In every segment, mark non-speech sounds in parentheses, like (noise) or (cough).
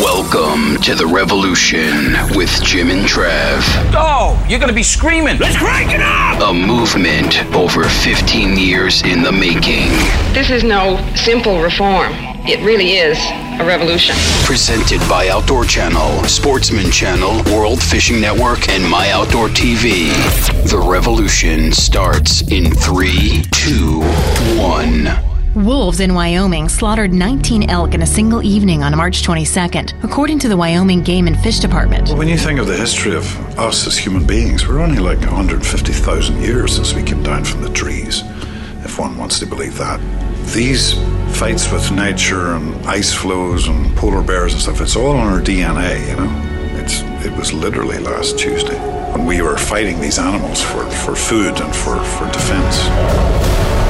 Welcome to the revolution with Jim and Trav. Oh, you're gonna be screaming. Let's crank it up! A movement over 15 years in the making. This is no simple reform. It really is a revolution. Presented by Outdoor Channel, Sportsman Channel, World Fishing Network, and My Outdoor TV. The revolution starts in three, two, one. Wolves in Wyoming slaughtered 19 elk in a single evening on March 22nd, according to the Wyoming Game and Fish Department. Well, when you think of the history of us as human beings, we're only like 150,000 years since we came down from the trees, if one wants to believe that. These fights with nature and ice floes and polar bears and stuff, it's all in our DNA, you know? It's, it was literally last Tuesday when we were fighting these animals for, for food and for, for defense.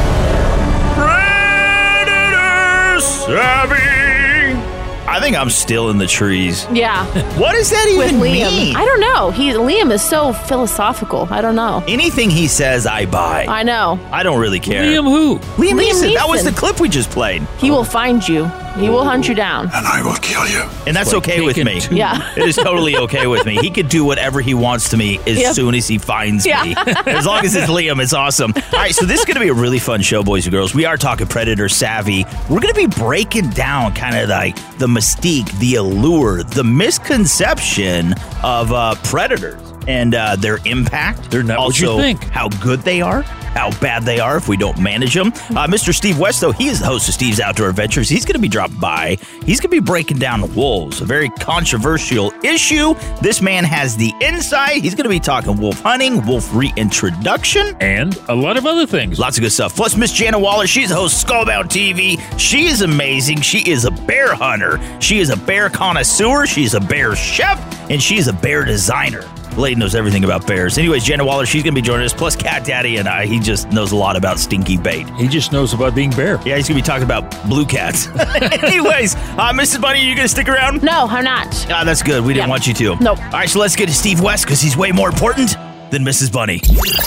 I think I'm still in the trees. Yeah. (laughs) What does that With even Liam. mean? I don't know. He Liam is so philosophical. I don't know. Anything he says, I buy. I know. I don't really care. Liam who? Liam, Liam Neeson. That was Neeson. the clip we just played. He will find you. He will hunt you down. And I will kill you. And that's like okay with Taken me. two. Yeah. (laughs) It is totally okay with me. He could do whatever he wants to me as Yep. soon as he finds Yeah. me. (laughs) As long as it's Liam, it's awesome. All right, so this is going to be a really fun show, boys and girls. We are talking Predator Savvy. We're going to be breaking down kind of like the mystique, the allure, the misconception of uh, predators and uh, their impact. They're not what also you think. how good they are. How bad they are if we don't manage them. Uh, Mr. Steve West, though, he is the host of Steve's Outdoor Adventures. He's going to be dropping by. He's going to be breaking down wolves, a very controversial issue. This man has the insight. He's going to be talking wolf hunting, wolf reintroduction, And a lot of other things. Lots of good stuff. Plus, Miss Jana Waller, she's the host of Skullbound TV. She is amazing. She is a bear hunter. She is a bear connoisseur. She's a bear chef, and she is a bear designer. The lady knows everything about bears. Anyways, Jana Waller, she's going to be joining us. Plus, Cat Daddy and I, he just knows a lot about stinky bait. He just knows about being bear. Yeah, he's going to be talking about blue cats. (laughs) (laughs) Anyways, uh, Mrs. Bunny, are you going to stick around? No, I'm not. Ah, that's good. We didn't Yeah. want you to. Nope. All right, so let's get to Steve West because he's way more important than Mrs. Bunny.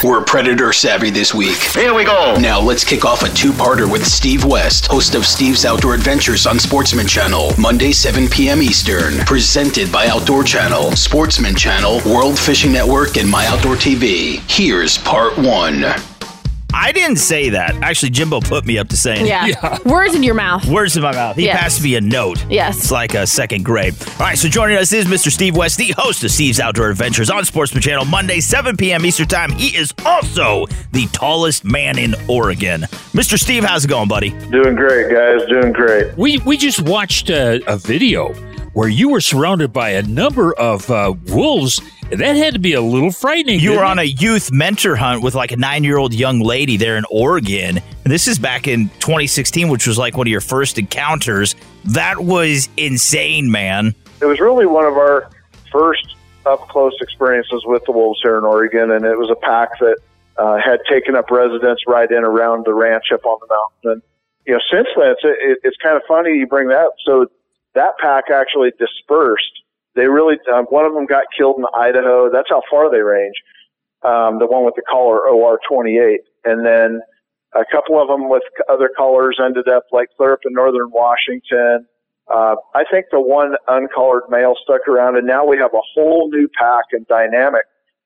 We're Predator savvy this week. Here we go. Now let's kick off a two-parter with Steve West, host of Steve's Outdoor Adventures on Sportsman Channel, Monday 7 p.m. Eastern. Presented by Outdoor Channel, Sportsman Channel, World Fishing Network, and My Outdoor TV. Here's part one. I didn't say that. Actually, Jimbo put me up to saying it. Yeah. Words in your mouth. Words in my mouth. He Yes. passed me a note. Yes. It's like a second grade. All right, so joining us is Mr. Steve West, the host of Steve's Outdoor Adventures on Sportsman Channel, Monday, 7 p.m. Eastern Time. He is also the tallest man in Oregon. Mr. Steve, how's it going, buddy? Doing great, guys. Doing great. We we just watched a, a video where you were surrounded by a number of uh, wolves. That had to be a little frightening. You didn't were it? on a youth mentor hunt with like a nine year old young lady there in Oregon. And this is back in 2016, which was like one of your first encounters. That was insane, man. It was really one of our first up close experiences with the wolves here in Oregon, and it was a pack that uh, had taken up residence right in around the ranch up on the mountain. And you know, since then, it's it, it's kind of funny you bring that. up. So that pack actually dispersed. They really um, one of them got killed in Idaho. That's how far they range. Um, the one with the collar OR 28, and then a couple of them with other colors ended up like clear up in northern Washington. Uh, I think the one uncollared male stuck around, and now we have a whole new pack and dynamic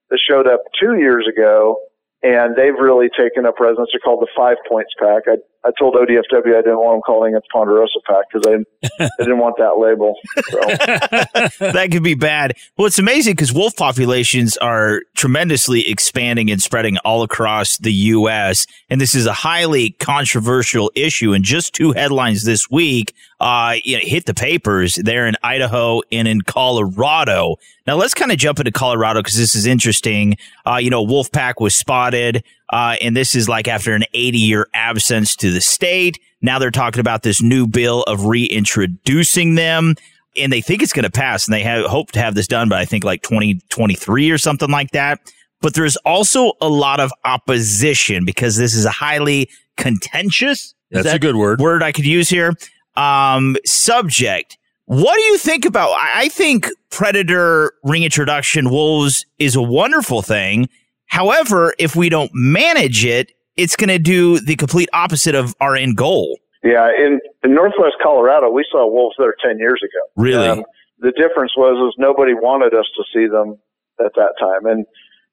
that showed up two years ago, and they've really taken up residence. They're called the Five Points Pack. I, I told ODFW I didn't want them calling it the Ponderosa Pack because I, I didn't want that label. So. (laughs) (laughs) that could be bad. Well, it's amazing because wolf populations are tremendously expanding and spreading all across the U.S. And this is a highly controversial issue. And just two headlines this week uh, you know, hit the papers there in Idaho and in Colorado. Now let's kind of jump into Colorado because this is interesting. Uh, you know, wolf pack was spotted. Uh, and this is like after an 80 year absence to the state. Now they're talking about this new bill of reintroducing them. And they think it's going to pass, and they have hope to have this done by I think like 2023 or something like that. But there's also a lot of opposition because this is a highly contentious. That's that a good word. Word I could use here. Um, subject. What do you think about? I think predator reintroduction wolves is a wonderful thing. However, if we don't manage it, it's going to do the complete opposite of our end goal. Yeah, in, in Northwest Colorado, we saw wolves there ten years ago. Really? Um, the difference was is nobody wanted us to see them at that time, and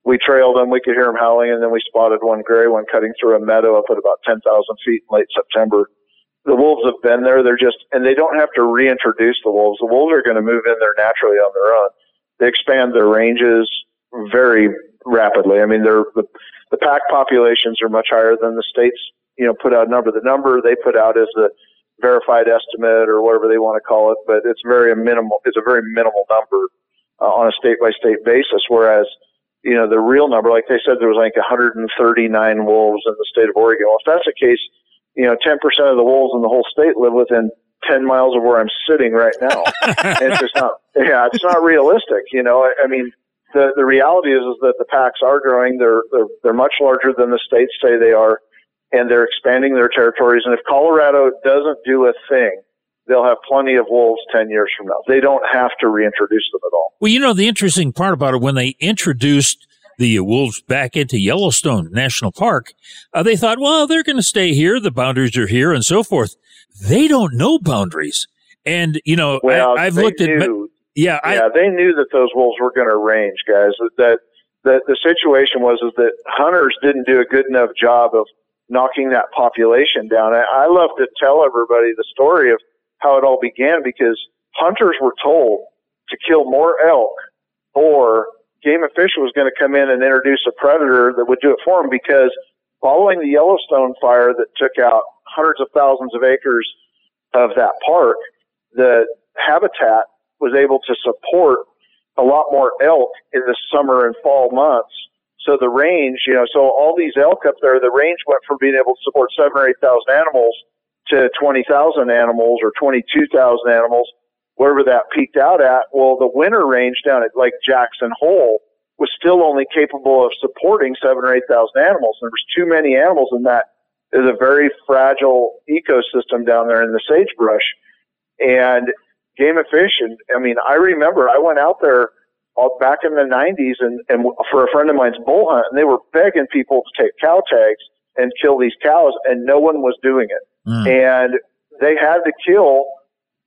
we trailed them. We could hear them howling, and then we spotted one gray one cutting through a meadow up at about ten thousand feet in late September. The wolves have been there. They're just, and they don't have to reintroduce the wolves. The wolves are going to move in there naturally on their own. They expand their ranges very rapidly. I mean, they're the, the pack populations are much higher than the states you know, put out number. The number they put out is the verified estimate or whatever they want to call it, but it's very minimal. It's a very minimal number uh, on a state by state basis. Whereas, you know, the real number, like they said, there was like 139 wolves in the state of Oregon. Well, if that's the case, you know, 10% of the wolves in the whole state live within 10 miles of where I'm sitting right now. (laughs) it's just not, yeah, it's not realistic. You know, I, I mean, the, the reality is, is that the packs are growing. They're, they're, they're much larger than the states say they are and they're expanding their territories. And if Colorado doesn't do a thing, they'll have plenty of wolves 10 years from now. They don't have to reintroduce them at all. Well, you know, the interesting part about it, when they introduced the wolves back into Yellowstone National Park, uh, they thought, well, they're going to stay here. The boundaries are here and so forth. They don't know boundaries. And, you know, well, I, have looked at, knew, yeah, I, yeah, they knew that those wolves were going to range, guys. That, that the situation was is that hunters didn't do a good enough job of knocking that population down. I, I love to tell everybody the story of how it all began because hunters were told to kill more elk or Game official was going to come in and introduce a predator that would do it for them because following the Yellowstone fire that took out hundreds of thousands of acres of that park, the habitat was able to support a lot more elk in the summer and fall months. So the range, you know, so all these elk up there, the range went from being able to support seven or eight thousand animals to twenty thousand animals or twenty-two thousand animals, wherever that peaked out at. Well, the winter range down at like Jackson Hole was still only capable of supporting seven or eight thousand animals. There was too many animals in that. Is a very fragile ecosystem down there in the sagebrush, and game and fish. And I mean, I remember I went out there all back in the 90s and, and for a friend of mine's bull hunt, and they were begging people to take cow tags and kill these cows, and no one was doing it. Mm. And they had to kill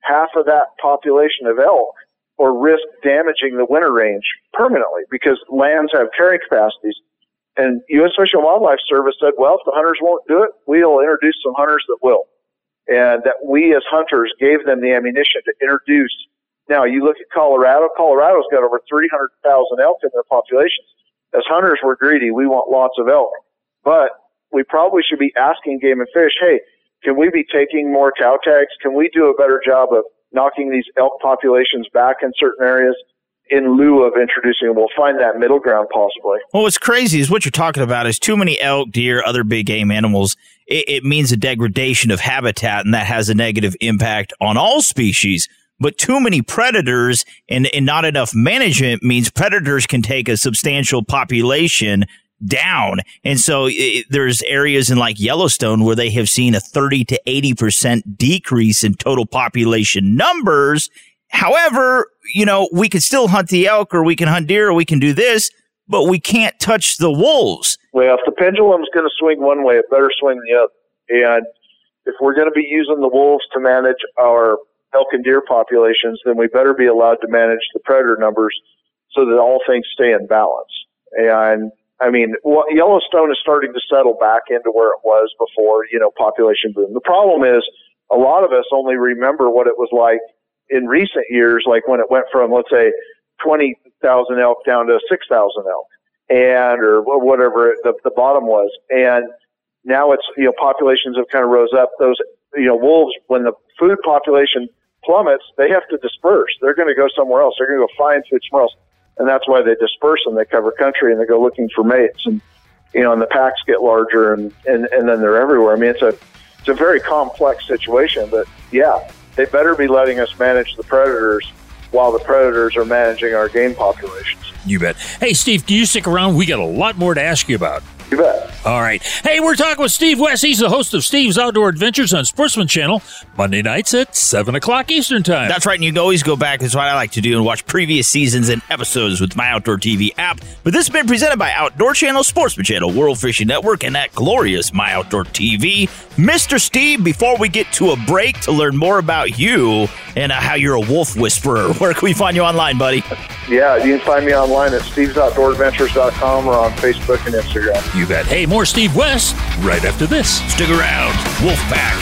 half of that population of elk or risk damaging the winter range permanently because lands have carrying capacities. And U.S. Fish and Wildlife Service said, well, if the hunters won't do it, we'll introduce some hunters that will. And that we as hunters gave them the ammunition to introduce now, you look at Colorado. Colorado's got over 300,000 elk in their populations. As hunters, we're greedy. We want lots of elk. But we probably should be asking game and fish, hey, can we be taking more cow tags? Can we do a better job of knocking these elk populations back in certain areas? in lieu of introducing We'll find that middle ground possibly. Well, what's crazy is what you're talking about is too many elk, deer, other big game animals. It, it, means a degradation of habitat, and that has a negative impact on all species but too many predators and, and not enough management means predators can take a substantial population down. And so it, there's areas in like Yellowstone where they have seen a 30 to 80% decrease in total population numbers. However, you know, we can still hunt the elk or we can hunt deer or we can do this, but we can't touch the wolves. Well, if the pendulum's going to swing one way, it better swing the other. And if we're going to be using the wolves to manage our elk and deer populations, then we better be allowed to manage the predator numbers so that all things stay in balance. And I mean, Yellowstone is starting to settle back into where it was before, you know, population boom. The problem is a lot of us only remember what it was like in recent years, like when it went from, let's say, 20,000 elk down to 6,000 elk and, or whatever the, the bottom was. And now it's, you know, populations have kind of rose up. Those, you know, wolves, when the food population plummets, they have to disperse. They're going to go somewhere else. They're going to go find food somewhere else. And that's why they disperse and they cover country and they go looking for mates. And, you know, and the packs get larger and, and, and then they're everywhere. I mean, it's a, it's a very complex situation. But yeah, they better be letting us manage the predators while the predators are managing our game populations. You bet. Hey, Steve, do you stick around? We got a lot more to ask you about. You bet. All right. Hey, we're talking with Steve West. He's the host of Steve's Outdoor Adventures on Sportsman Channel, Monday nights at 7 o'clock Eastern Time. That's right. And you can always go back. That's what I like to do and watch previous seasons and episodes with my Outdoor TV app. But this has been presented by Outdoor Channel, Sportsman Channel, World Fishing Network, and that glorious My Outdoor TV. Mr. Steve, before we get to a break to learn more about you and uh, how you're a wolf whisperer, (laughs) where can we find you online, buddy? Yeah, you can find me online at stevesoutdooradventures.com or on Facebook and Instagram. You bet. Hey, more Steve West right after this. Stick around. Wolfpack.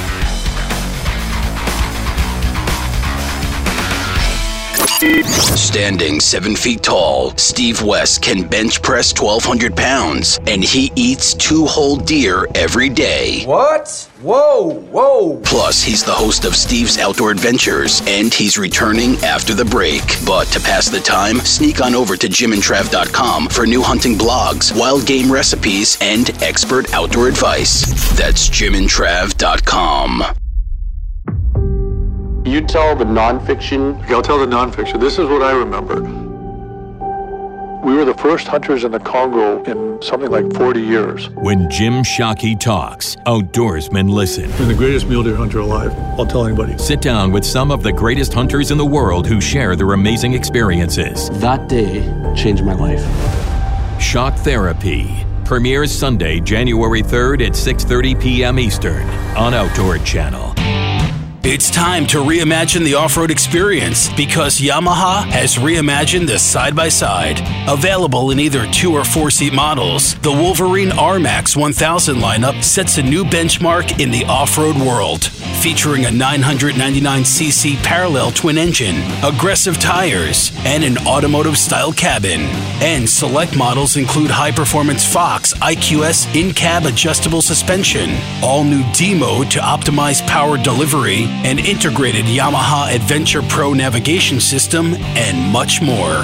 Standing seven feet tall, Steve West can bench press 1,200 pounds, and he eats two whole deer every day. What? Whoa, whoa. Plus, he's the host of Steve's Outdoor Adventures, and he's returning after the break. But to pass the time, sneak on over to jimandtrav.com for new hunting blogs, wild game recipes, and expert outdoor advice. That's jimandtrav.com. You tell the nonfiction. Okay, I'll tell the nonfiction. This is what I remember. We were the first hunters in the Congo in something like 40 years. When Jim Shockey talks, outdoorsmen listen. I'm the greatest mule deer hunter alive. I'll tell anybody. Sit down with some of the greatest hunters in the world who share their amazing experiences. That day changed my life. Shock Therapy premieres Sunday, January 3rd at 6:30 p.m. Eastern on Outdoor Channel. It's time to reimagine the off road experience because Yamaha has reimagined the side by side. Available in either two or four seat models, the Wolverine RMAX 1000 lineup sets a new benchmark in the off road world. Featuring a 999cc parallel twin engine, aggressive tires, and an automotive style cabin. And select models include high performance Fox IQS in cab adjustable suspension, all new D mode to optimize power delivery an integrated Yamaha Adventure Pro navigation system, and much more.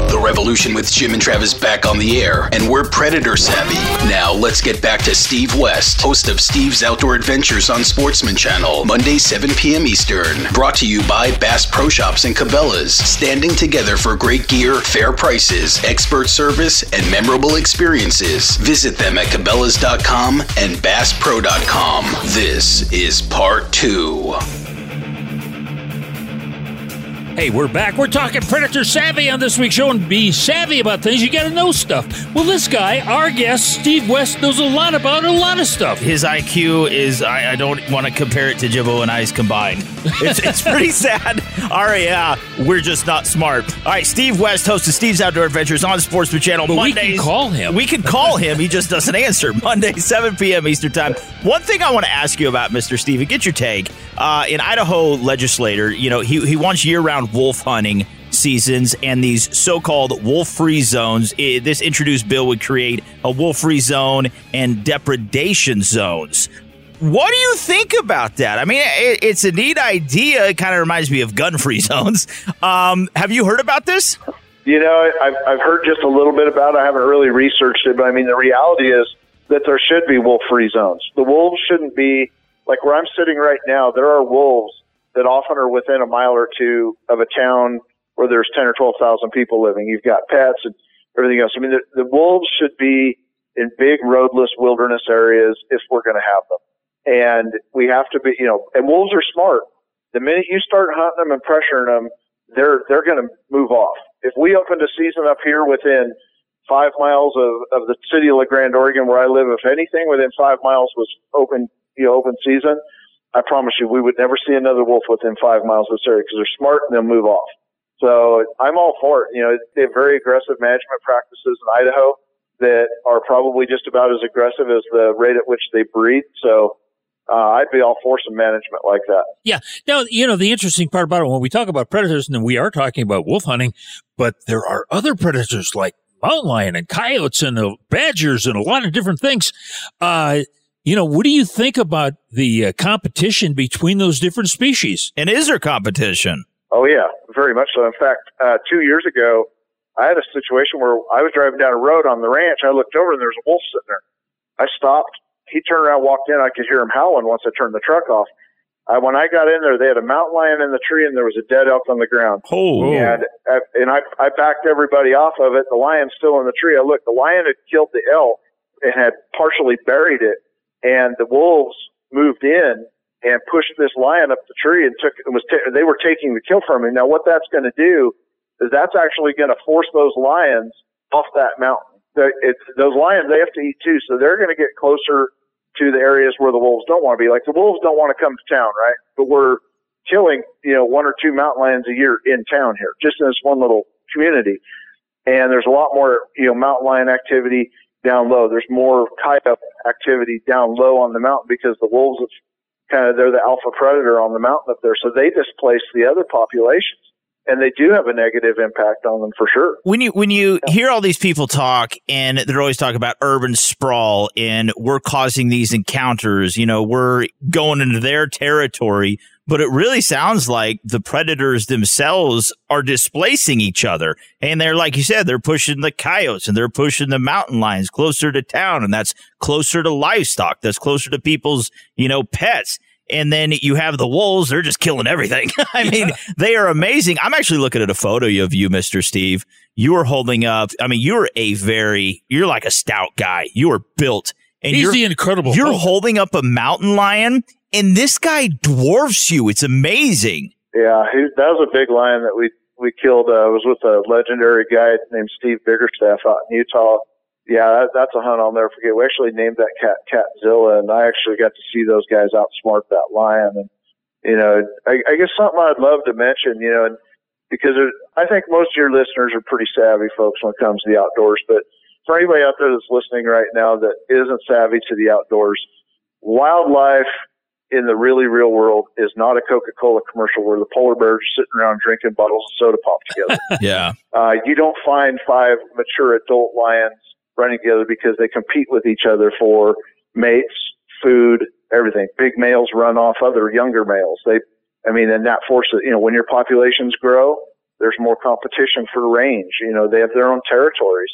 The Revolution with Jim and Travis back on the air, and we're predator savvy. Now let's get back to Steve West, host of Steve's Outdoor Adventures on Sportsman Channel, Monday 7 p.m. Eastern. Brought to you by Bass Pro Shops and Cabela's, standing together for great gear, fair prices, expert service, and memorable experiences. Visit them at Cabela's.com and BassPro.com. This is part two. Hey, we're back. We're talking Predator Savvy on this week's show and be savvy about things. You got to know stuff. Well, this guy, our guest, Steve West, knows a lot about a lot of stuff. His IQ is, I, I don't want to compare it to Jimbo and I's combined. It's, it's (laughs) pretty sad. All right, yeah, we're just not smart. All right, Steve West, host of Steve's Outdoor Adventures on Sportsman Channel. But Mondays. we can call him. We can call him. He just doesn't answer. (laughs) Monday, 7 p.m. Eastern Time. One thing I want to ask you about, Mr. Steve, and get your take. Uh, an Idaho legislator, you know, he, he wants year round wolf hunting seasons and these so-called wolf-free zones. I- this introduced bill would create a wolf-free zone and depredation zones. What do you think about that? I mean, it, it's a neat idea. It kind of reminds me of gun-free (laughs) zones. Um, have you heard about this? You know, I've, I've heard just a little bit about it. I haven't really researched it, but I mean, the reality is that there should be wolf free zones. The wolves shouldn't be like where I'm sitting right now. There are wolves that often are within a mile or two of a town where there's 10 or 12,000 people living. You've got pets and everything else. I mean, the, the wolves should be in big roadless wilderness areas if we're going to have them. And we have to be, you know, and wolves are smart. The minute you start hunting them and pressuring them, they're, they're going to move off. If we opened a season up here within five miles of, of the city of La Grande, Oregon, where I live, if anything within five miles was open, you know, open season, I promise you, we would never see another wolf within five miles of this area because they're smart and they'll move off. So I'm all for it. You know, they have very aggressive management practices in Idaho that are probably just about as aggressive as the rate at which they breed. So uh, I'd be all for some management like that. Yeah. Now, you know, the interesting part about it, when we talk about predators, and we are talking about wolf hunting, but there are other predators like mountain lion and coyotes and badgers and a lot of different things. Uh, you know, what do you think about the uh, competition between those different species? And is there competition? Oh yeah, very much so. In fact, uh, two years ago, I had a situation where I was driving down a road on the ranch. I looked over and there was a wolf sitting there. I stopped. He turned around, walked in. I could hear him howling once I turned the truck off. Uh, when I got in there, they had a mountain lion in the tree and there was a dead elk on the ground. Oh, and uh, and I I backed everybody off of it. The lion's still in the tree. I looked. The lion had killed the elk and had partially buried it, and the wolves moved in and pushed this lion up the tree and took it was t- they were taking the kill from him. Now what that's going to do is that's actually going to force those lions off that mountain. Those lions they have to eat too, so they're going to get closer to the areas where the wolves don't want to be. Like the wolves don't want to come to town, right? But we're killing, you know, one or two mountain lions a year in town here, just in this one little community. And there's a lot more, you know, mountain lion activity down low. There's more coyote activity down low on the mountain because the wolves have kind of, they're the alpha predator on the mountain up there. So they displace the other populations and they do have a negative impact on them for sure. When you when you yeah. hear all these people talk, and they're always talking about urban sprawl, and we're causing these encounters. You know, we're going into their territory, but it really sounds like the predators themselves are displacing each other, and they're like you said, they're pushing the coyotes and they're pushing the mountain lions closer to town, and that's closer to livestock, that's closer to people's you know pets and then you have the wolves. They're just killing everything. (laughs) I mean, yeah. they are amazing. I'm actually looking at a photo of you, Mr. Steve. You are holding up. I mean, you're a very, you're like a stout guy. You are built. And He's you're, the incredible. You're Hulk. holding up a mountain lion, and this guy dwarfs you. It's amazing. Yeah, he, that was a big lion that we we killed. Uh, was with a legendary guy named Steve Biggerstaff out in Utah yeah, that, that's a hunt I'll never forget. We actually named that cat Catzilla, and I actually got to see those guys outsmart that lion. And you know, I, I guess something I'd love to mention, you know, and because I think most of your listeners are pretty savvy folks when it comes to the outdoors. But for anybody out there that's listening right now that isn't savvy to the outdoors, wildlife in the really real world is not a Coca-Cola commercial where the polar bears are sitting around drinking bottles of soda pop together. (laughs) yeah. Uh, you don't find five mature adult lions running together because they compete with each other for mates, food, everything. Big males run off other younger males. They, I mean, and that forces, you know, when your populations grow, there's more competition for range. You know, they have their own territories.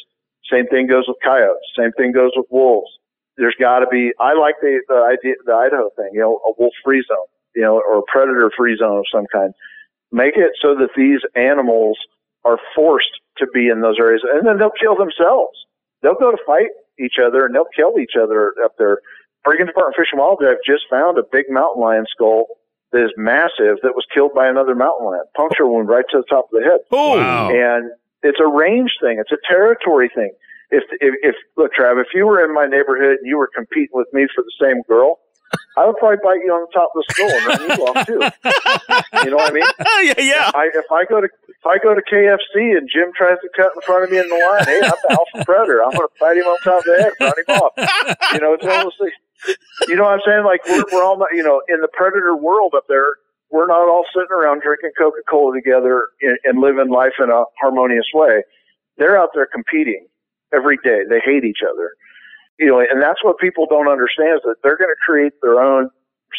Same thing goes with coyotes. Same thing goes with wolves. There's got to be. I like the the idea, the Idaho thing. You know, a wolf free zone. You know, or a predator free zone of some kind. Make it so that these animals are forced to be in those areas, and then they'll kill themselves they'll go to fight each other and they'll kill each other up there. Oregon Department of Fish and Wildlife just found a big mountain lion skull that is massive that was killed by another mountain lion, puncture wound right to the top of the head. Oh, wow. and it's a range thing. It's a territory thing. If, if, if look, Trav, if you were in my neighborhood and you were competing with me for the same girl, I would probably bite you on the top of the skull and run you off too. (laughs) You know what I mean? yeah, yeah. If I, if I go to if I go to KFC and Jim tries to cut in front of me in the line, hey, I'm the alpha predator. I'm going to bite him on top of the head, run him off. You know, it's one of those things. You know what I'm saying? Like we're, we're all, you know, in the predator world up there, we're not all sitting around drinking Coca Cola together and, and living life in a harmonious way. They're out there competing every day. They hate each other you know, and that's what people don't understand is that they're going to create their own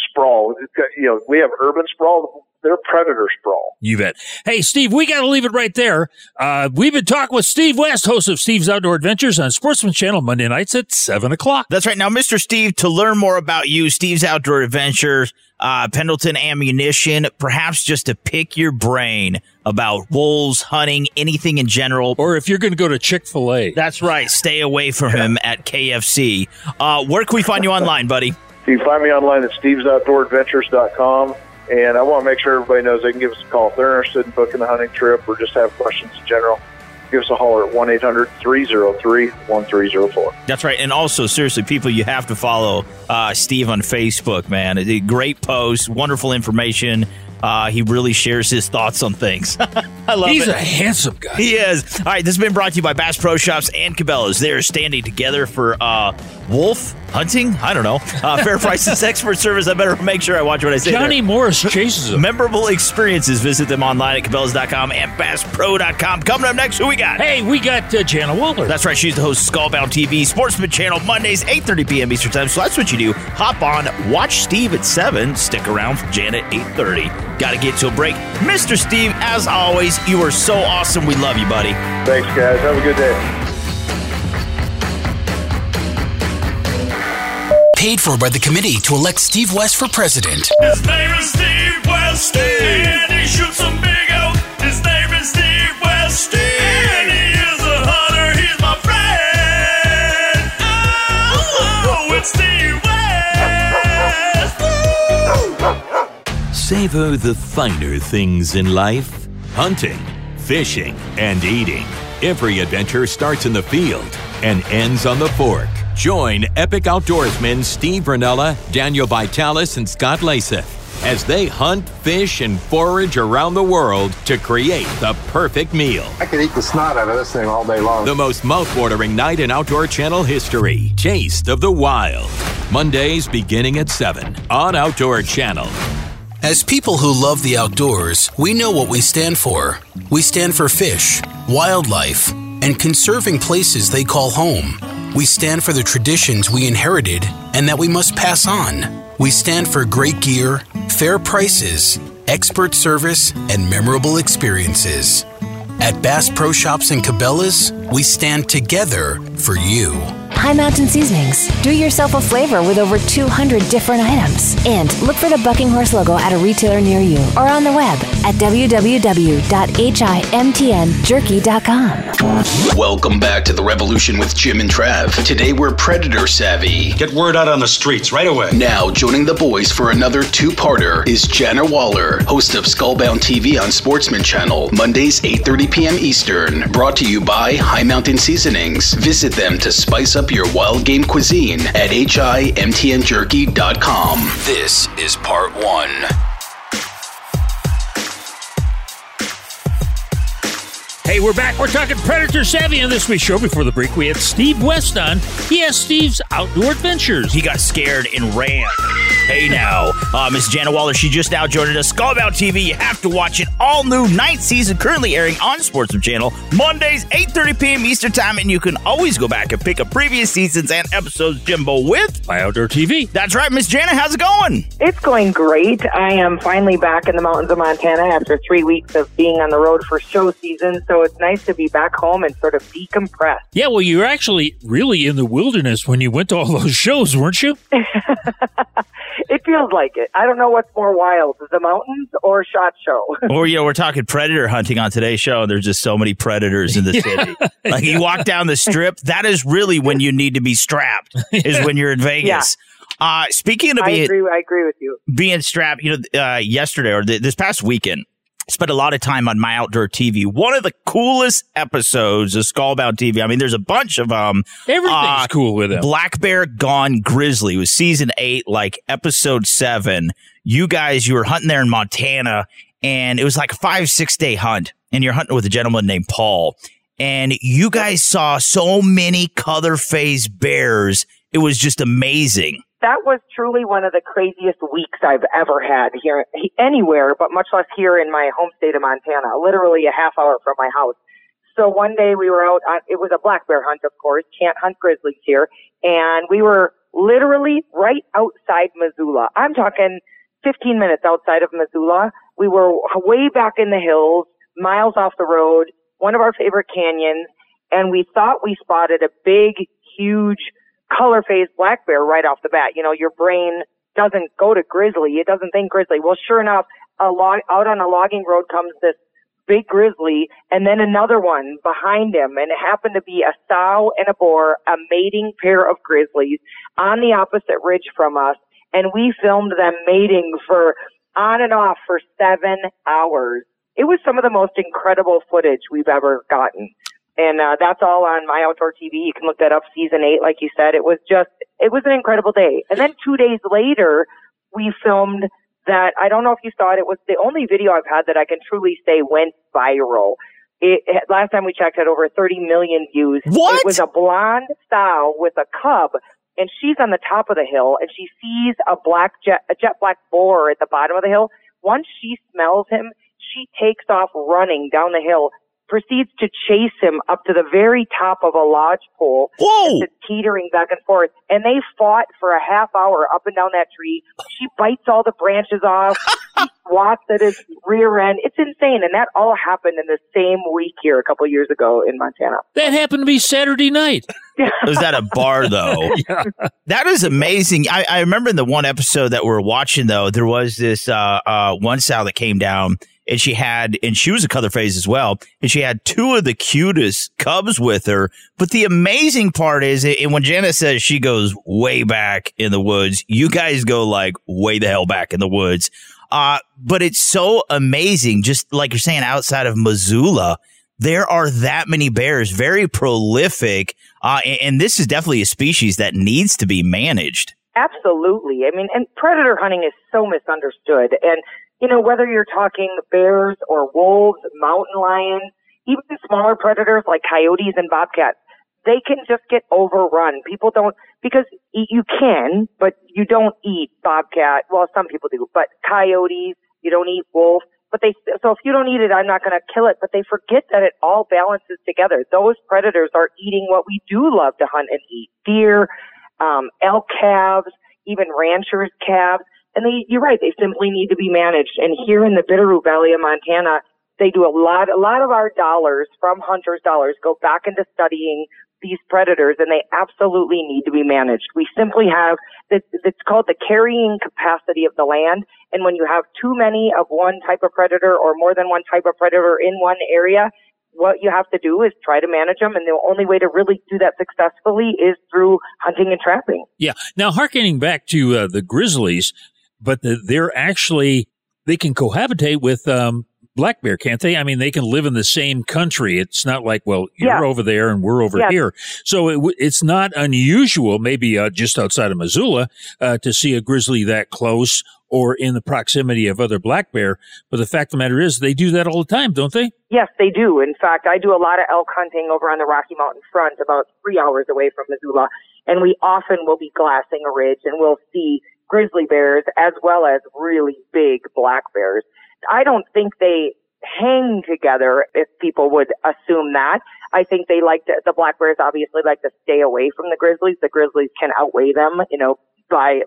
sprawl. You know, we have urban sprawl. They're predator sprawl. You bet. Hey, Steve, we got to leave it right there. Uh, we've been talking with Steve West, host of Steve's Outdoor Adventures on Sportsman Channel Monday nights at 7 o'clock. That's right. Now, Mr. Steve, to learn more about you, Steve's Outdoor Adventures, uh, Pendleton Ammunition, perhaps just to pick your brain about wolves, hunting, anything in general. Or if you're going to go to Chick fil A. That's right. Stay away from him at KFC. Uh, where can we find you online, buddy? You can find me online at stevesoutdooradventures.com. And I want to make sure everybody knows they can give us a call if they're interested in booking a hunting trip or just have questions in general. Give us a holler at 1 800 303 1304. That's right. And also, seriously, people, you have to follow uh, Steve on Facebook, man. Great post, wonderful information. Uh, he really shares his thoughts on things. (laughs) I love He's it. a handsome guy. He is. All right, this has been brought to you by Bass Pro Shops and Cabela's. They are standing together for uh, wolf hunting. I don't know. Uh, fair (laughs) prices, expert service. I better make sure I watch what I say. Johnny there. Morris chases him. Memorable experiences. Visit them online at Cabela's.com and BassPro.com. Coming up next, who we got? Hey, we got uh, Jana Waller. That's right. She's the host of Skullbound TV, Sportsman Channel, Mondays, 8.30 p.m. Eastern Time. So that's what you do. Hop on, watch Steve at 7. Stick around for Janet 8.30. Got to get to a break. Mr. Steve, as always, you are so awesome. We love you, buddy. Thanks, guys. Have a good day. Paid for by the committee to elect Steve West for president. His name is Steve West, and he shoots some big oak. His name is Steve West, Steve. Savor the finer things in life hunting, fishing, and eating. Every adventure starts in the field and ends on the fork. Join epic outdoorsmen Steve Rinella, Daniel Vitalis, and Scott Leysath as they hunt, fish, and forage around the world to create the perfect meal. I could eat the snot out of this thing all day long. The most mouthwatering night in Outdoor Channel history. Taste of the Wild. Mondays beginning at 7 on Outdoor Channel. As people who love the outdoors, we know what we stand for. We stand for fish, wildlife, and conserving places they call home. We stand for the traditions we inherited and that we must pass on. We stand for great gear, fair prices, expert service, and memorable experiences. At Bass Pro Shops and Cabela's, we stand together for you. High Mountain Seasonings. Do yourself a flavor with over 200 different items. And look for the Bucking Horse logo at a retailer near you or on the web at www.himtnjerky.com. Welcome back to the Revolution with Jim and Trav. Today we're predator savvy. Get word out on the streets right away. Now joining the boys for another two-parter is Jana Waller, host of Skullbound TV on Sportsman Channel, Mondays 8:30 p.m. Eastern. Brought to you by High Mountain Seasonings. Visit them to spice up your wild game cuisine at himtnjerky.com. This is part one. Hey, we're back. We're talking Predator Savvy on this week's show. Before the break, we had Steve West on. He has Steve's outdoor adventures. He got scared and ran. Hey now, uh, Miss Jana Waller, she just now joined us. Skullbound TV, you have to watch it. All new ninth season, currently airing on Sportsman Channel, Mondays, 8.30 p.m. Eastern Time, and you can always go back and pick up previous seasons and episodes, Jimbo, with My Outdoor TV. That's right, Miss Jana, how's it going? It's going great. I am finally back in the mountains of Montana after three weeks of being on the road for show season, so it's nice to be back home and sort of decompress. Yeah, well, you were actually really in the wilderness when you went to all those (laughs) shows, weren't you? (laughs) It feels like it. I don't know what's more wild, the mountains or SHOT Show. (laughs) or, you know, we're talking predator hunting on today's show, and there's just so many predators in the city. (laughs) Like, you walk down the strip, that is really when you need to be strapped, (laughs) is when you're in Vegas. Uh, speaking of I being, agree. I agree with you. being strapped, you know, uh, yesterday or th- this past weekend, spent a lot of time on my outdoor TV. One of the coolest episodes of Skullbound TV. I mean, there's a bunch of um. Everything's cool with it. Black Bear Gone Grizzly was season eight, like episode seven. You guys, you were hunting there in Montana, and it was like a five six day hunt, and you're hunting with a gentleman named Paul, and you guys saw so many color phase bears. It was just amazing. That was truly one of the craziest weeks I've ever had here anywhere, but much less here in my home state of Montana, literally a half hour from my house. So one day we were out on, it was a black bear hunt, of course, can't hunt grizzlies here. And we were literally right outside Missoula. I'm talking 15 minutes outside of Missoula. We were way back in the hills, miles off the road, one of our favorite canyons. And we thought we spotted a big, huge color phase black bear right off the bat. You know, your brain doesn't go to grizzly. It doesn't think grizzly. Well, sure enough, a log, out on a logging road comes this big grizzly and then another one behind him. And it happened to be a sow and a boar, a mating pair of grizzlies on the opposite ridge from us. And we filmed them mating for on and off for seven hours. It was some of the most incredible footage we've ever gotten. And uh, that's all on my outdoor TV. You can look that up. Season eight, like you said, it was just it was an incredible day. And then two days later, we filmed that I don't know if you saw it. It was the only video I've had that I can truly say went viral. It, it last time we checked had over 30 million views. What? It was a blonde sow with a cub, and she's on the top of the hill, and she sees a black jet, a jet black boar at the bottom of the hill. Once she smells him, she takes off running down the hill, proceeds to chase him up to the very top of a lodge pole, Whoa! teetering back and forth. And they fought for a half hour up and down that tree. She bites all the branches off. (laughs) he swats at his rear end. It's insane. And that all happened in the same week here a couple years ago in Montana. That happened to be Saturday night. Was that a bar though? (laughs) That is amazing. I, I remember in the one episode that we are watching though, there was this uh, uh, one sow that came down and she had, and she was a color phase as well, and she had two of the cutest cubs with her. But the amazing part is, and when Jana says she goes way back in the woods, you guys go like way the hell back in the woods. Uh, but it's so amazing, just like you're saying, outside of Missoula, there are that many bears, very prolific. Uh, and, and this is definitely a species that needs to be managed. Absolutely. I mean, and predator hunting is so misunderstood. And, you know, whether you're talking bears or wolves, mountain lions, even smaller predators like coyotes and bobcats, they can just get overrun. People don't, because you can, but you don't eat bobcat. Well, some people do, but coyotes, you don't eat wolf. But they, so if you don't eat it, I'm not going to kill it. But they forget that it all balances together. Those predators are eating what we do love to hunt and eat. Deer, um, elk calves, even ranchers calves. And they, you're right, they simply need to be managed. And here in the Bitterroot Valley of Montana, they do a lot, a lot of our dollars from hunters' dollars go back into studying these predators and they absolutely need to be managed. We simply have, it's called the carrying capacity of the land. And when you have too many of one type of predator or more than one type of predator in one area, what you have to do is try to manage them. And the only way to really do that successfully is through hunting and trapping. Yeah. Now, harkening back to uh, the grizzlies, but the, they're actually they can cohabitate with um, black bear, can't they? I mean, they can live in the same country. It's not like, well, you're Yeah. over there and we're over Yeah. here. So it, it's not unusual, maybe uh, just outside of Missoula, uh, to see a grizzly that close or in the proximity of other black bear. But the fact of the matter is, they do that all the time, don't they? Yes, they do. In fact, I do a lot of elk hunting over on the Rocky Mountain front, about three hours away from Missoula, and we often will be glassing a ridge and we'll see grizzly bears as well as really big black bears. I don't think they hang together if people would assume that. I think they like to, the black bears obviously like to stay away from the grizzlies. The grizzlies can outweigh them, you know, by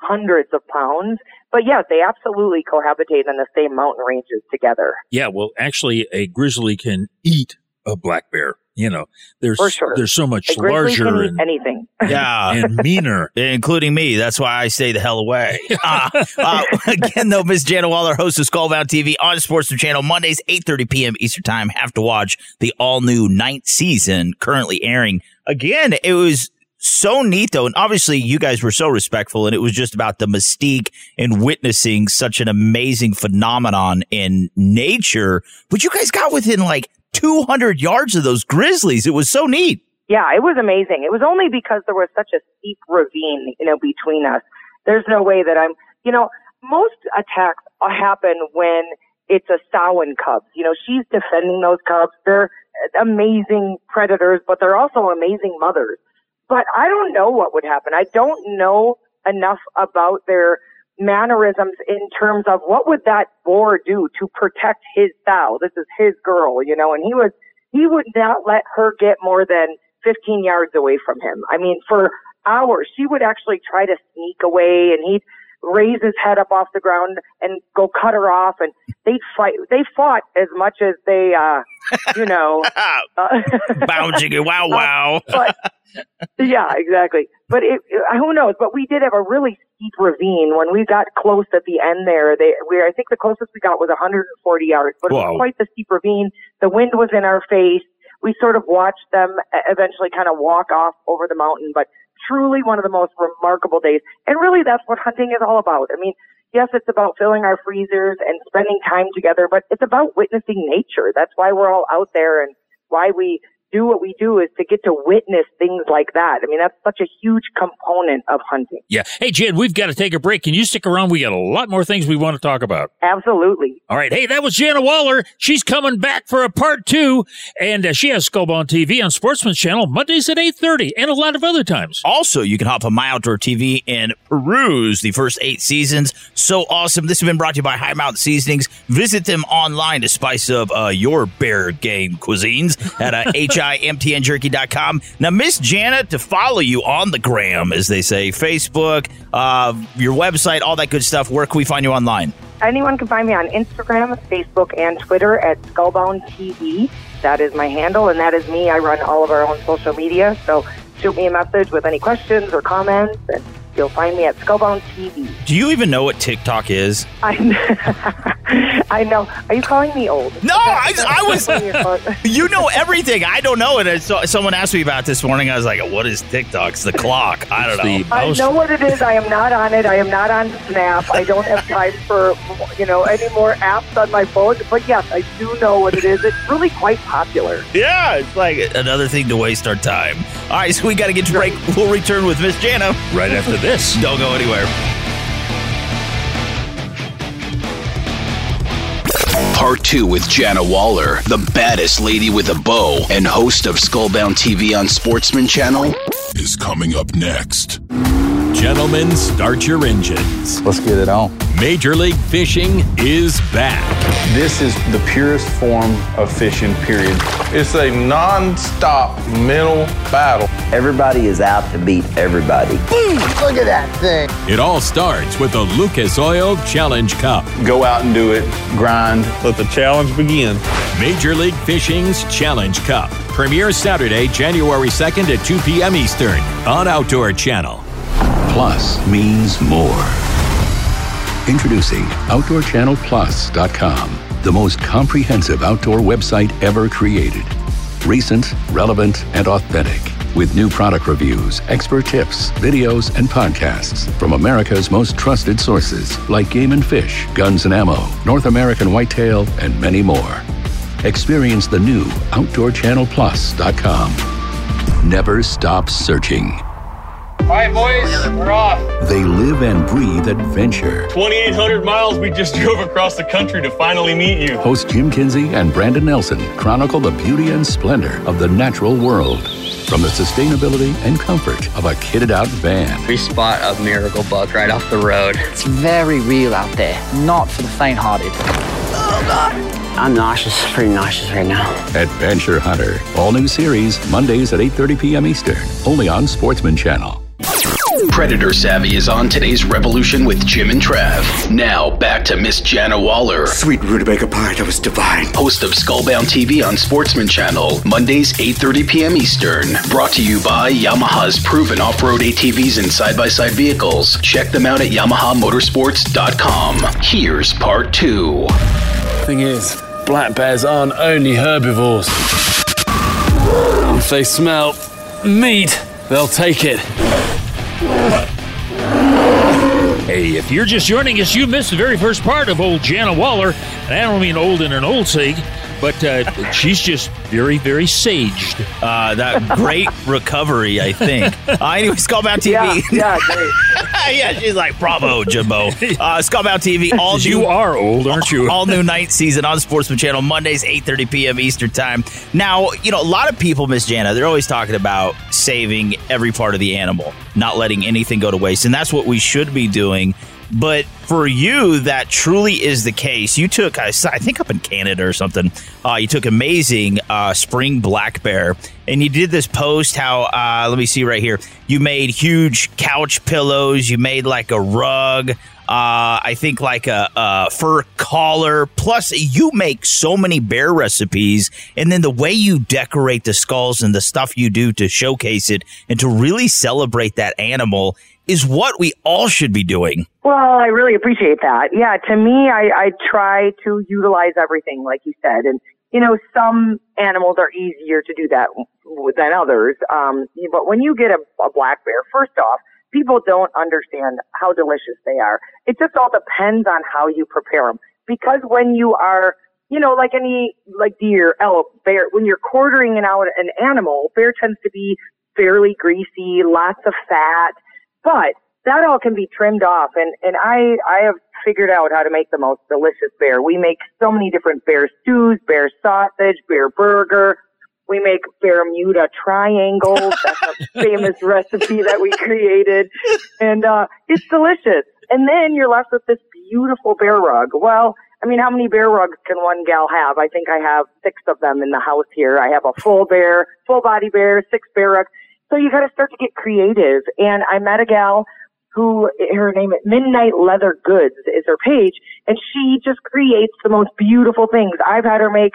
hundreds of pounds. But yeah, they absolutely cohabitate in the same mountain ranges together. Yeah, well, actually, a grizzly can eat a black bear. You know, there's For sure. there's so much A can larger and, anything. (laughs) Yeah. and meaner. (laughs) Including me. That's why I stay the hell away. (laughs) Uh, uh, again, though, Miss Jana Waller, host of Skullbound TV on Sportsman Channel, Mondays, 8.30 p.m. Eastern Time. Have to watch the all-new ninth season currently airing. Again, it was so neat, though. And obviously, you guys were so respectful, and it was just about the mystique and witnessing such an amazing phenomenon in nature. But you guys got within like 200 yards of those grizzlies. It was so neat. Yeah, it was amazing. It was only because there was such a steep ravine, you know, between us. There's no way that I'm, you know, most attacks happen when it's a sow and cubs. You know, she's defending those cubs. They're amazing predators, but they're also amazing mothers. But I don't know what would happen. I don't know enough about their mannerisms in terms of what would that boar do to protect his sow. This is his girl, you know, and he was, he would not let her get more than 15 yards away from him. I mean, for hours, she would actually try to sneak away and he'd raise his head up off the ground and go cut her off and they'd fight. They fought as much as they, uh, you know, (laughs) uh, (laughs) jiggy wow wow. but yeah, exactly. But it, it- who knows? But we did have a really steep ravine when we got close at the end there. They, we, I think the closest we got was 140 yards, but it was quite the steep ravine. The wind was in our face. We sort of watched them eventually kind of walk off over the mountain, but truly one of the most remarkable days. And really that's what hunting is all about. I mean, yes, it's about filling our freezers and spending time together, but it's about witnessing nature. That's why we're all out there and why we do what we do is to get to witness things like that. I mean, that's such a huge component of hunting. Yeah. Hey, Jen, we've got to take a break. Can you stick around? We got a lot more things we want to talk about. Absolutely. All right. Hey, that was Jana Waller. She's coming back for a part two, and uh, she has Skullbound TV on Sportsman's Channel Mondays at 8.30 and a lot of other times. Also, you can hop on My Outdoor TV and peruse the first eight seasons. So awesome. This has been brought to you by High Mountain Seasonings. Visit them online to spice up uh, your bear game cuisines at uh, (laughs) himtnjerky.com. Now, Miss Jana, to follow you on the gram, as they say, Facebook, uh, your website, all that good stuff, where can we find you online? Anyone can find me on Instagram, Facebook, and Twitter at Skullbound TV. That is my handle, and that is me. I run all of our own social media. So shoot me a message with any questions or comments, and you'll find me at Skullbound TV. Do you even know what TikTok is? I, (laughs) I know. Are you calling me old? No, I, I (laughs) was. (laughs) you know everything. I don't know it. And So, someone asked me about it this morning. I was like, "What is TikTok? It's the clock. I don't know." I know what it is. I am not on it. I am not on Snap. I don't have time for you know any more apps on my phone. But yes, I do know what it is. It's really quite popular. Yeah, it's like another thing to waste our time. All right, so we got to get to break. We'll return with Miss Jana right after this. Don't go anywhere. Part two with Jana Waller, the baddest lady with a bow and host of Skullbound TV on Sportsman Channel, is coming up next. Gentlemen, start your engines. Let's get it on. Major League Fishing is back. This is the purest form of fishing, period. It's a non-stop mental battle. Everybody is out to beat everybody. Boom! Look at that thing. It all starts with the Lucas Oil Challenge Cup. Go out and do it, grind, let the challenge begin. Major League Fishing's Challenge Cup. Premieres Saturday, January 2nd at 2 p.m. Eastern on Outdoor Channel. Plus means more. Introducing OutdoorChannelPlus.com, the most comprehensive outdoor website ever created. Recent, relevant, and authentic. With new product reviews, expert tips, videos, and podcasts from America's most trusted sources like Game and Fish, Guns and Ammo, North American Whitetail, and many more. Experience the new OutdoorChannelPlus.com. Never stop searching. All right, boys, we're off. They live and breathe adventure. 2,800 miles we just (laughs) drove across the country to finally meet you. Host Jim Kinsey and Brandon Nelson chronicle the beauty and splendor of the natural world from the sustainability and comfort of a kitted out van. We spot a miracle buck right off the road. It's very real out there, not for the faint-hearted. Oh, God. I'm nauseous, pretty nauseous right now. Adventure Hunter. All new series Mondays at 8:30 p.m. Eastern, only on Sportsman Channel. Predator Savvy is on today's Revolution with Jim and Trav. Now, back to Miss Jana Waller. Sweet rutabaga pie, that was divine. Host of Skullbound TV on Sportsman Channel, Mondays, 8.30 p.m. Eastern. Brought to you by Yamaha's proven off-road ATVs and side-by-side vehicles. Check them out at YamahaMotorsports.com. Here's part two. Thing is, black bears aren't only herbivores. If they smell meat, they'll take it. Hey, if you're just joining us, you missed the very first part of old Jana Waller. And I don't mean old in an old sake, but uh, (laughs) she's just very, very saged. Uh, that great (laughs) recovery, I think. Uh, anyway, Skullbound TV. Yeah, yeah, great. (laughs) yeah, she's like, bravo, Jimbo. (laughs) Uh, TV, all new. You are old, aren't you? (laughs) all new night season on Sportsman Channel, Mondays, 8.30 p.m. Eastern Time. Now, you know, a lot of people, Miss Jana, they're always talking about saving every part of the animal, not letting anything go to waste. And that's what we should be doing. But for you, that truly is the case. You took, I think up in Canada or something, uh, you took amazing uh, spring black bear, and you did this post. How uh, let me see right here. You made huge couch pillows. You made like a rug. Uh, I think like a, a fur collar. Plus, you make so many bear recipes, and then the way you decorate the skulls and the stuff you do to showcase it and to really celebrate that animal is what we all should be doing. Well, I really appreciate that. Yeah, to me, I, I try to utilize everything, like you said. And, you know, some animals are easier to do that than others. Um, but when you get a, a black bear, first off, people don't understand how delicious they are. It just all depends on how you prepare them. Because when you are, you know, like any, like deer, elk, bear, when you're quartering out an animal, bear tends to be fairly greasy, lots of fat, but that all can be trimmed off. And, and I, I have figured out how to make the most delicious bear. We make so many different bear stews, bear sausage, bear burger. We make Bermuda triangles. That's a (laughs) famous recipe that we created. And, uh, it's delicious. And then you're left with this beautiful bear rug. Well, I mean, how many bear rugs can one gal have? I think I have six of them in the house here. I have a full bear, full body bear, six bear rugs. So you got to start to get creative. And I met a gal who her name is Midnight Leather Goods is her page, and she just creates the most beautiful things. I've had her make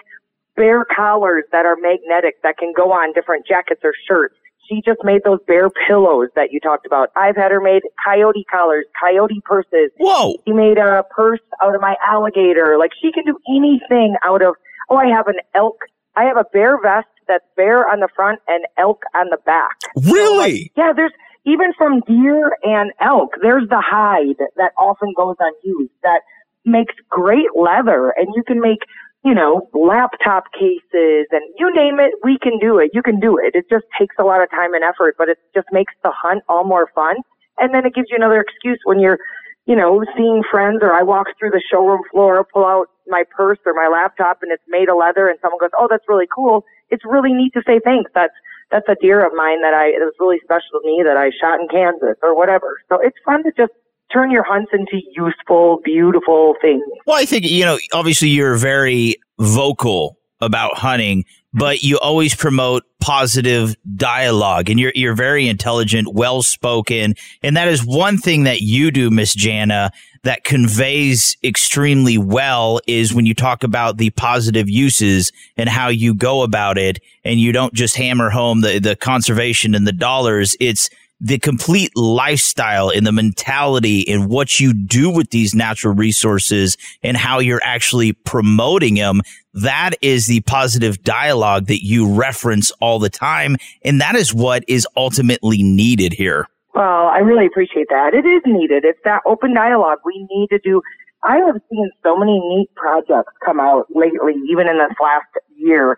bear collars that are magnetic that can go on different jackets or shirts. She just made those bear pillows that you talked about. I've had her made coyote collars, coyote purses. Whoa! She made a purse out of my alligator. Like she can do anything out of. Oh, I have an elk. I have a bear vest that's bear on the front and elk on the back. Really? Yeah, there's even from deer and elk, there's the hide that often goes unused that makes great leather and you can make, you know, laptop cases and you name it, we can do it. You can do it. It just takes a lot of time and effort, but it just makes the hunt all more fun. And then it gives you another excuse when you're, you know, seeing friends or I walk through the showroom floor, pull out my purse or my laptop and it's made of leather and someone goes, Oh, that's really cool. It's really neat to say thanks. That's that's a deer of mine that I it was really special to me that I shot in Kansas or whatever. So it's fun to just turn your hunts into useful, beautiful things. Well, I think, you know, obviously you're very vocal about hunting, but you always promote positive dialogue and you're you're very intelligent, well spoken. And that is one thing that you do, Miss Jana, that conveys extremely well is when you talk about the positive uses and how you go about it and you don't just hammer home the, the conservation and the dollars. It's the complete lifestyle and the mentality and what you do with these natural resources and how you're actually promoting them. That is the positive dialogue that you reference all the time. And that is what is ultimately needed here. Well, I really appreciate that. It is needed. It's that open dialogue we need to do. I have seen so many neat projects come out lately, even in this last year,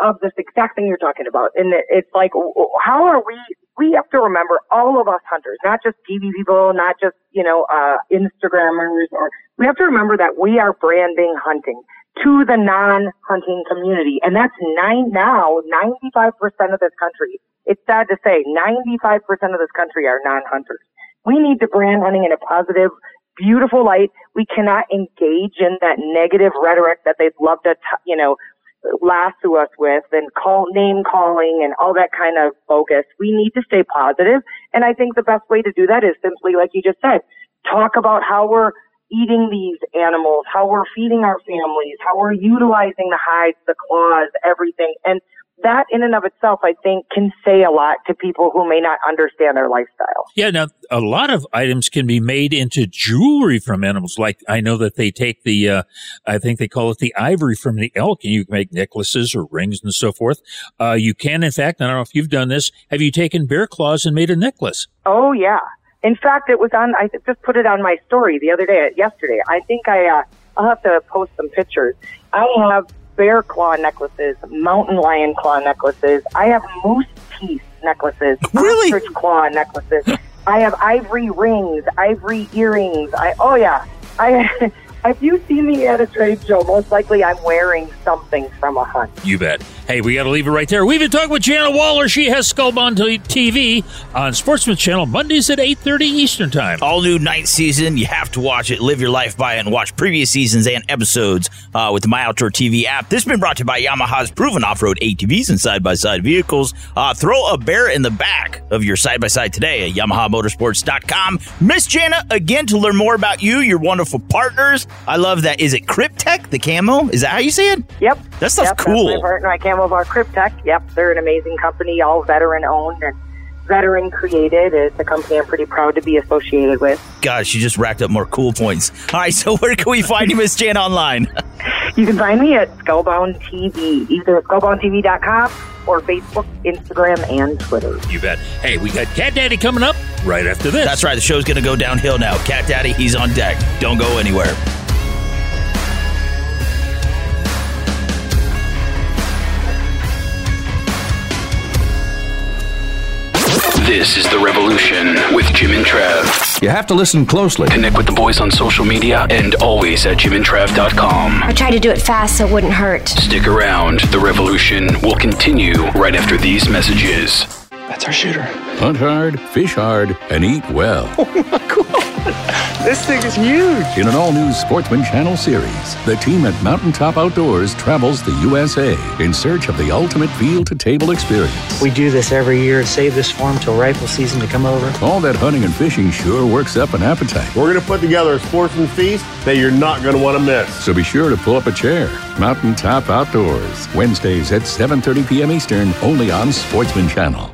of this exact thing you're talking about. And it's like, how are we? We have to remember all of us hunters, not just TV people, not just you know uh, Instagrammers, or we have to remember that we are branding hunting to the non-hunting community, and that's nine now. Ninety-five percent of this country it's sad to say 95% of this country are non-hunters. We need to brand hunting in a positive, beautiful light. We cannot engage in that negative rhetoric that they'd love to, t- you know, lasso us with and call name calling and all that kind of bogus. We need to stay positive. And I think the best way to do that is simply, like you just said, talk about how we're eating these animals, how we're feeding our families, how we're utilizing the hides, the claws, everything. And that in and of itself, I think, can say a lot to people who may not understand their lifestyle. Yeah, now a lot of items can be made into jewelry from animals. Like I know that they take the, uh, I think they call it the ivory from the elk, and you can make necklaces or rings and so forth. Uh, you can, in fact, I don't know if you've done this. Have you taken bear claws and made a necklace? Oh yeah. In fact, it was on. I just put it on my story the other day, yesterday. I think I. Uh, I'll have to post some pictures. I have bear claw necklaces, mountain lion claw necklaces. I have moose teeth necklaces, (laughs) really? ostrich claw necklaces. I have ivory rings, ivory earrings. I oh yeah. I (laughs) if you see me at a trade show, most likely I'm wearing something from a hunt. You bet. Hey, we got to leave it right there. We've been talking with Jana Waller. She has Skullbound TV on Sportsman Channel Mondays at 8.30 Eastern Time. All new ninth season. You have to watch it. Live your life by it and watch previous seasons and episodes uh, with the My Outdoor TV app. This has been brought to you by Yamaha's proven off-road ATVs and side-by-side vehicles. Uh, throw a bear in the back of your side-by-side today at YamahaMotorsports.com. Miss Jana, again, to learn more about you, your wonderful partners. I love that. Is it Kryptek, the camo? Is that how you say it? Yep. That stuff's yep, cool. That's my partner, my Camo Bar Kryptek. Yep, they're an amazing company, all veteran owned and veteran created. It's a company I'm pretty proud to be associated with. Gosh, you just racked up more cool points. All right, (laughs) so where can we find you, Miss Jan, online? (laughs) You can find me at Skullbound TV, either at skullboundtv.com or Facebook, Instagram, and Twitter. You bet. Hey, we got Cat Daddy coming up right after this. That's right. The show's going to go downhill now. Cat Daddy, he's on deck. Don't go anywhere. This is The Revolution with Jim and Trav. You have to listen closely. Connect with the boys on social media and always at jimandtrav.com. I tried to do it fast so it wouldn't hurt. Stick around. The Revolution will continue right after these messages. That's our shooter. Hunt hard, fish hard, and eat well. (laughs) This thing is huge. In an all new Sportsman Channel series, the team at Mountaintop Outdoors travels the USA in search of the ultimate field to table experience. We do this every year and save this farm till rifle season to come over. All that hunting and fishing sure works up an appetite. We're going to put together a sportsman feast that you're not going to want to miss. So be sure to pull up a chair. Mountaintop Outdoors, Wednesdays at 7:30 p.m. Eastern, only on Sportsman Channel.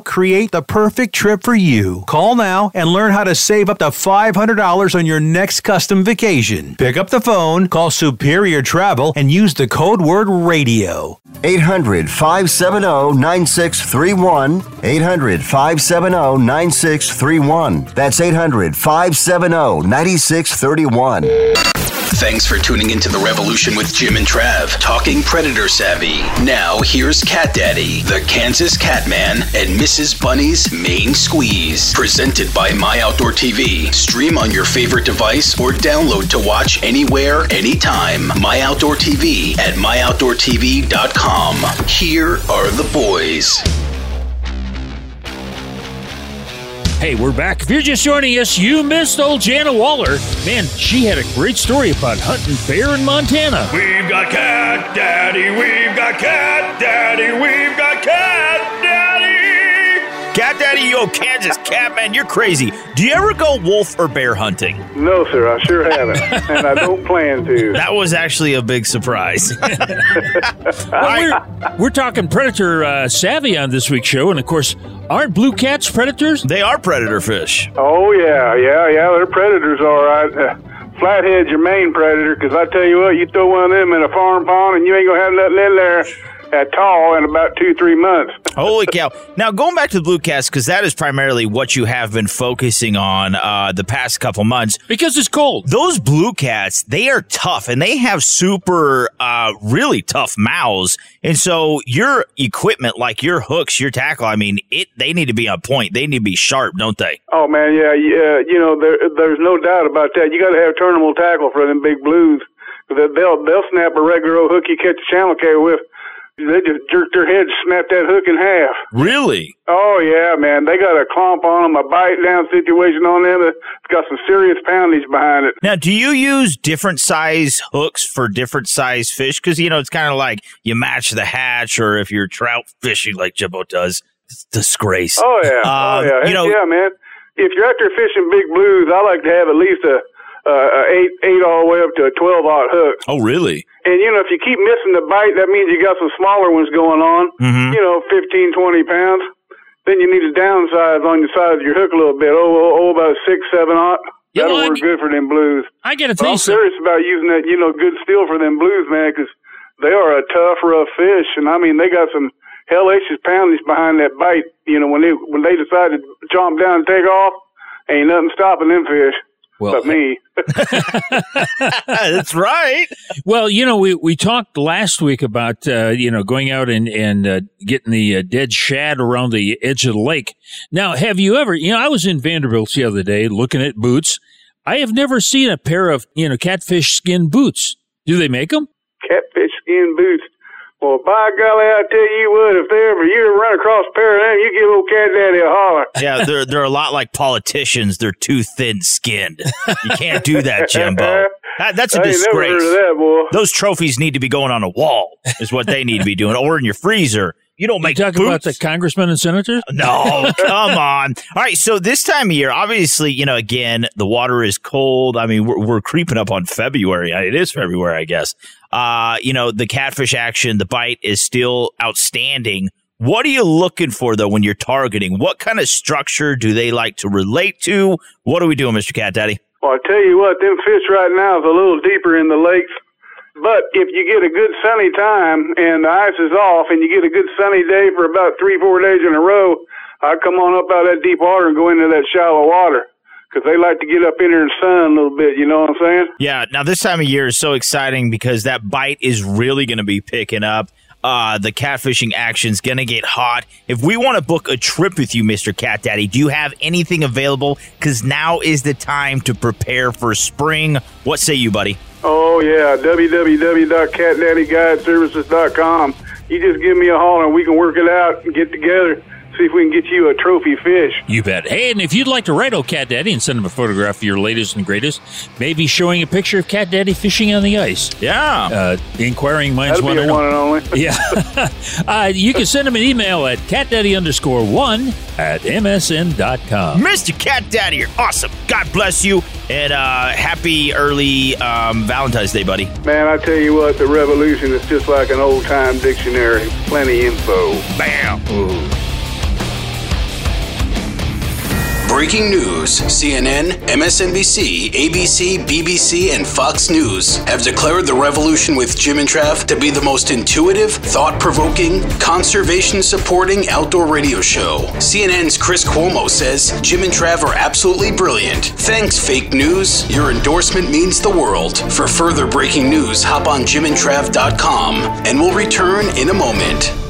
create the perfect trip for you. Call now and learn how to save up to $500 on your next custom vacation. Pick up the phone, call Superior Travel, and use the code word radio. 800 570 9631. 800 570 9631. That's 800 570 9631. Thanks for tuning into The Revolution with Jim and Trav, talking predator savvy. Now, here's Cat Daddy, the Kansas Catman, and Mrs. Bunny's Main Squeeze. Presented by My Outdoor TV. Stream on your favorite device or download to watch anywhere, anytime. My Outdoor TV at myoutdoortv.com. Here are the boys. Hey, we're back. If you're just joining us, you missed old Jana Waller. Man, she had a great story about hunting bear in Montana. We've got Cat Daddy, we've got Cat Daddy, we've got Cat. Cat Daddy, you old Kansas cat man, you're crazy. Do you ever go wolf or bear hunting? No, sir, I sure haven't, (laughs) and I don't plan to. That was actually a big surprise. (laughs) Well, we're, we're talking predator uh, savvy on this week's show, and of course, aren't blue cats predators? They are predator fish. Oh yeah, yeah, yeah. They're predators, all right. Uh, flathead's your main predator, because I tell you what, you throw one of them in a farm pond, and you ain't gonna have nothing in there at all in about two, three months. Holy cow. Now, going back to the blue cats, because that is primarily what you have been focusing on uh, the past couple months. Because it's cold. Those blue cats, they are tough and they have super, uh, really tough mouths. And so your equipment, like your hooks, your tackle, I mean, it they need to be on point. They need to be sharp, don't they? Oh man, yeah, yeah. You know, there, there's no doubt about that. You got to have turnable tackle for them big blues. They'll they'll snap a regular old hook you catch a channel carry with. They just jerked their head, snapped that hook in half. Really? Oh yeah, man. They got a clump on them, a bite down situation on them. It's got some serious poundage behind it. Now, do you use different size hooks for different size fish? Because, you know, it's kind of like you match the hatch, or if you're trout fishing like Jimbo does, it's disgrace. Oh yeah, (laughs) Uh, oh yeah, You know, yeah, man. If you're out there fishing big blues, I like to have at least a, eight eight all the way up to a twelve aught hook. oh, really? And you know, if you keep missing the bite, that means you got some smaller ones going on. Mhm. You know, 15, 20 pounds. Then you need to downsize on the size of your hook a little bit. Oh, oh, oh about six, seven aught. You That'll know, work good for them blues. I got to But tell I'm you something. serious about using that, you know, good steel for them blues, man, because they are a tough, rough fish, and I mean, they got some hellacious poundage behind that bite. You know, when they when they decide to jump down and take off, ain't nothing stopping them fish. Well, but me. (laughs) That's right. Well, you know, we, we talked last week about, uh, you know, going out and, and uh, getting the uh, dead shad around the edge of the lake. Now, have you ever, you know, I was in Vanderbilt the other day looking at boots. I have never seen a pair of, you know, catfish skin boots. Do they make them? Catfish skin boots. Well, by golly, I tell you what, if they ever you ever run across a pair of them, you give old cat daddy a holler. (laughs) Yeah, they're they're a lot like politicians. They're too thin skinned. You can't do that, Jimbo. That, that's a I disgrace. that. Those trophies need to be going on a wall, is what they need to be doing, or in your freezer. You don't make you talk about the congressmen and senators? (laughs) No, come on. All right, so this time of year, obviously, you know, again, the water is cold. I mean, we're, we're creeping up on February. It is February, I guess. Uh, you know, the catfish action, the bite is still outstanding. What are you looking for though when you're targeting? What kind of structure do they like to relate to? What are we doing, Mr. Cat Daddy? Well, I tell you what, them fish right now is a little deeper in the lakes. But if you get a good sunny time and the ice is off and you get a good sunny day for about three, four days in a row, I come on up out of that deep water and go into that shallow water because they like to get up in there and sun a little bit. You know what I'm saying? Yeah. Now this time of year is so exciting because that bite is really going to be picking up. Uh, the catfishing action's going to get hot. If we want to book a trip with you, Mr. Cat Daddy, do you have anything available? Because now is the time to prepare for spring. What say you, buddy? Oh yeah, www.catdaddyguideservices.com. You just give me a haul and we can work it out and get together. See if we can get you a trophy fish. You bet. Hey, and if you'd like to write old Cat Daddy and send him a photograph of your latest and greatest, maybe showing a picture of Cat Daddy fishing on the ice. Yeah. Uh, inquiring minds That'd be want to know. one and only. (laughs) Yeah. (laughs) uh, you can send him an email at catdaddy underscore one at msn.com. Mr. Cat Daddy, you're awesome. God bless you. And uh, happy early um, Valentine's Day, buddy. Man, I tell you what, the revolution is just like an old time dictionary. Plenty info. Bam. Breaking news CNN, MSNBC, ABC, BBC, and Fox News have declared The Revolution with Jim and Trav to be the most intuitive, thought provoking, conservation supporting outdoor radio show. CNN's Chris Cuomo says Jim and Trav are absolutely brilliant. Thanks, fake news. Your endorsement means the world. For further breaking news, hop on jimandtrav.com and we'll return in a moment.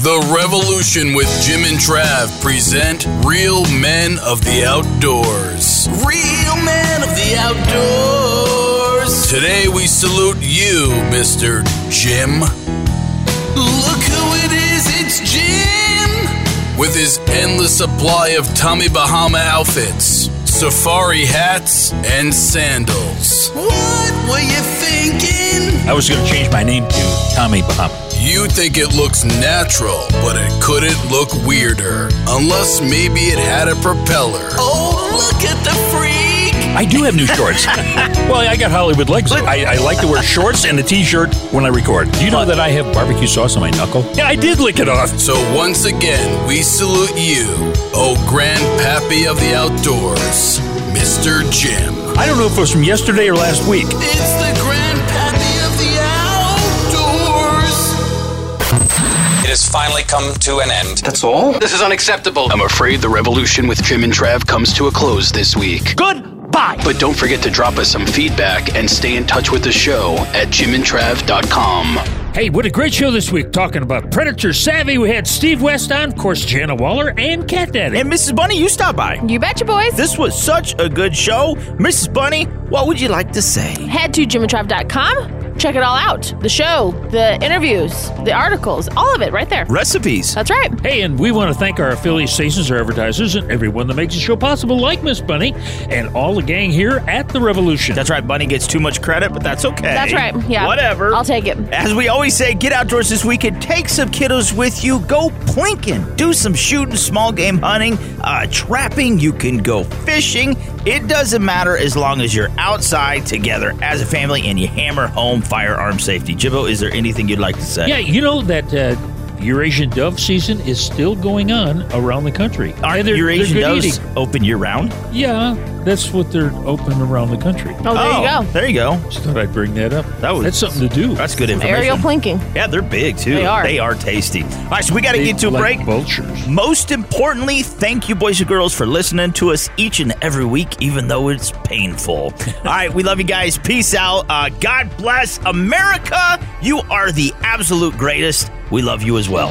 The Revolution with Jim and Trav present Real Men of the Outdoors. Real Men of the Outdoors. Today we salute you, Mr. Jim. Look who it is, it's Jim! With his endless supply of Tommy Bahama outfits, safari hats, and sandals. What were you thinking? I was going to change my name to Tommy Bahama. You think it looks natural, but it couldn't look weirder. Unless maybe it had a propeller. Oh, look at the freak! I do have new shorts. (laughs) well, I got Hollywood legs. I, I like to wear shorts and a t-shirt when I record. Do you know that I have barbecue sauce on my knuckle? Yeah, I did lick it off. So once again, we salute you, oh grandpappy of the outdoors, Mr. Jim. I don't know if it was from yesterday or last week. It's the has finally come to an end. That's all? This is unacceptable. I'm afraid the revolution with Jim and Trav comes to a close this week. Goodbye! But don't forget to drop us some feedback and stay in touch with the show at jimandtrav.com. Hey, what a great show this week talking about Predator Savvy. We had Steve West on, of course, Jana Waller, and Cat Daddy. And Mrs. Bunny, you stopped by. You betcha, boys. This was such a good show. Mrs. Bunny, what would you like to say? Head to jimandtrav.com. Check it all out. The show, the interviews, the articles, all of it right there. Recipes. That's right. Hey, and we want to thank our affiliate stations, our advertisers, and everyone that makes the show possible, like Miss Bunny and all the gang here at The Revolution. That's right. Bunny gets too much credit, but that's okay. That's right. Yeah. Whatever. I'll take it. As we always say, get outdoors this weekend. Take some kiddos with you. Go plinking. Do some shooting, small game hunting, uh, trapping. You can go fishing. It doesn't matter as long as you're outside together as a family and you hammer home firearm safety. Jibbo, is there anything you'd like to say? Yeah, you know that uh, Eurasian dove season is still going on around the country. Are And they're- Eurasian doves eating. open year round? Yeah, that's what they're open around the country. Oh, there you go. There you go. Just thought I'd bring that up. That was that's something to do. That's good information. Aerial plinking. Yeah, they're big too. They are. They are tasty. All right, so we got to They get to a like break. vultures. Most importantly, thank you, boys and girls, for listening to us each and every week, even though it's painful. (laughs) All right, we love you guys. Peace out. Uh, God bless America. You are the absolute greatest. We love you as well.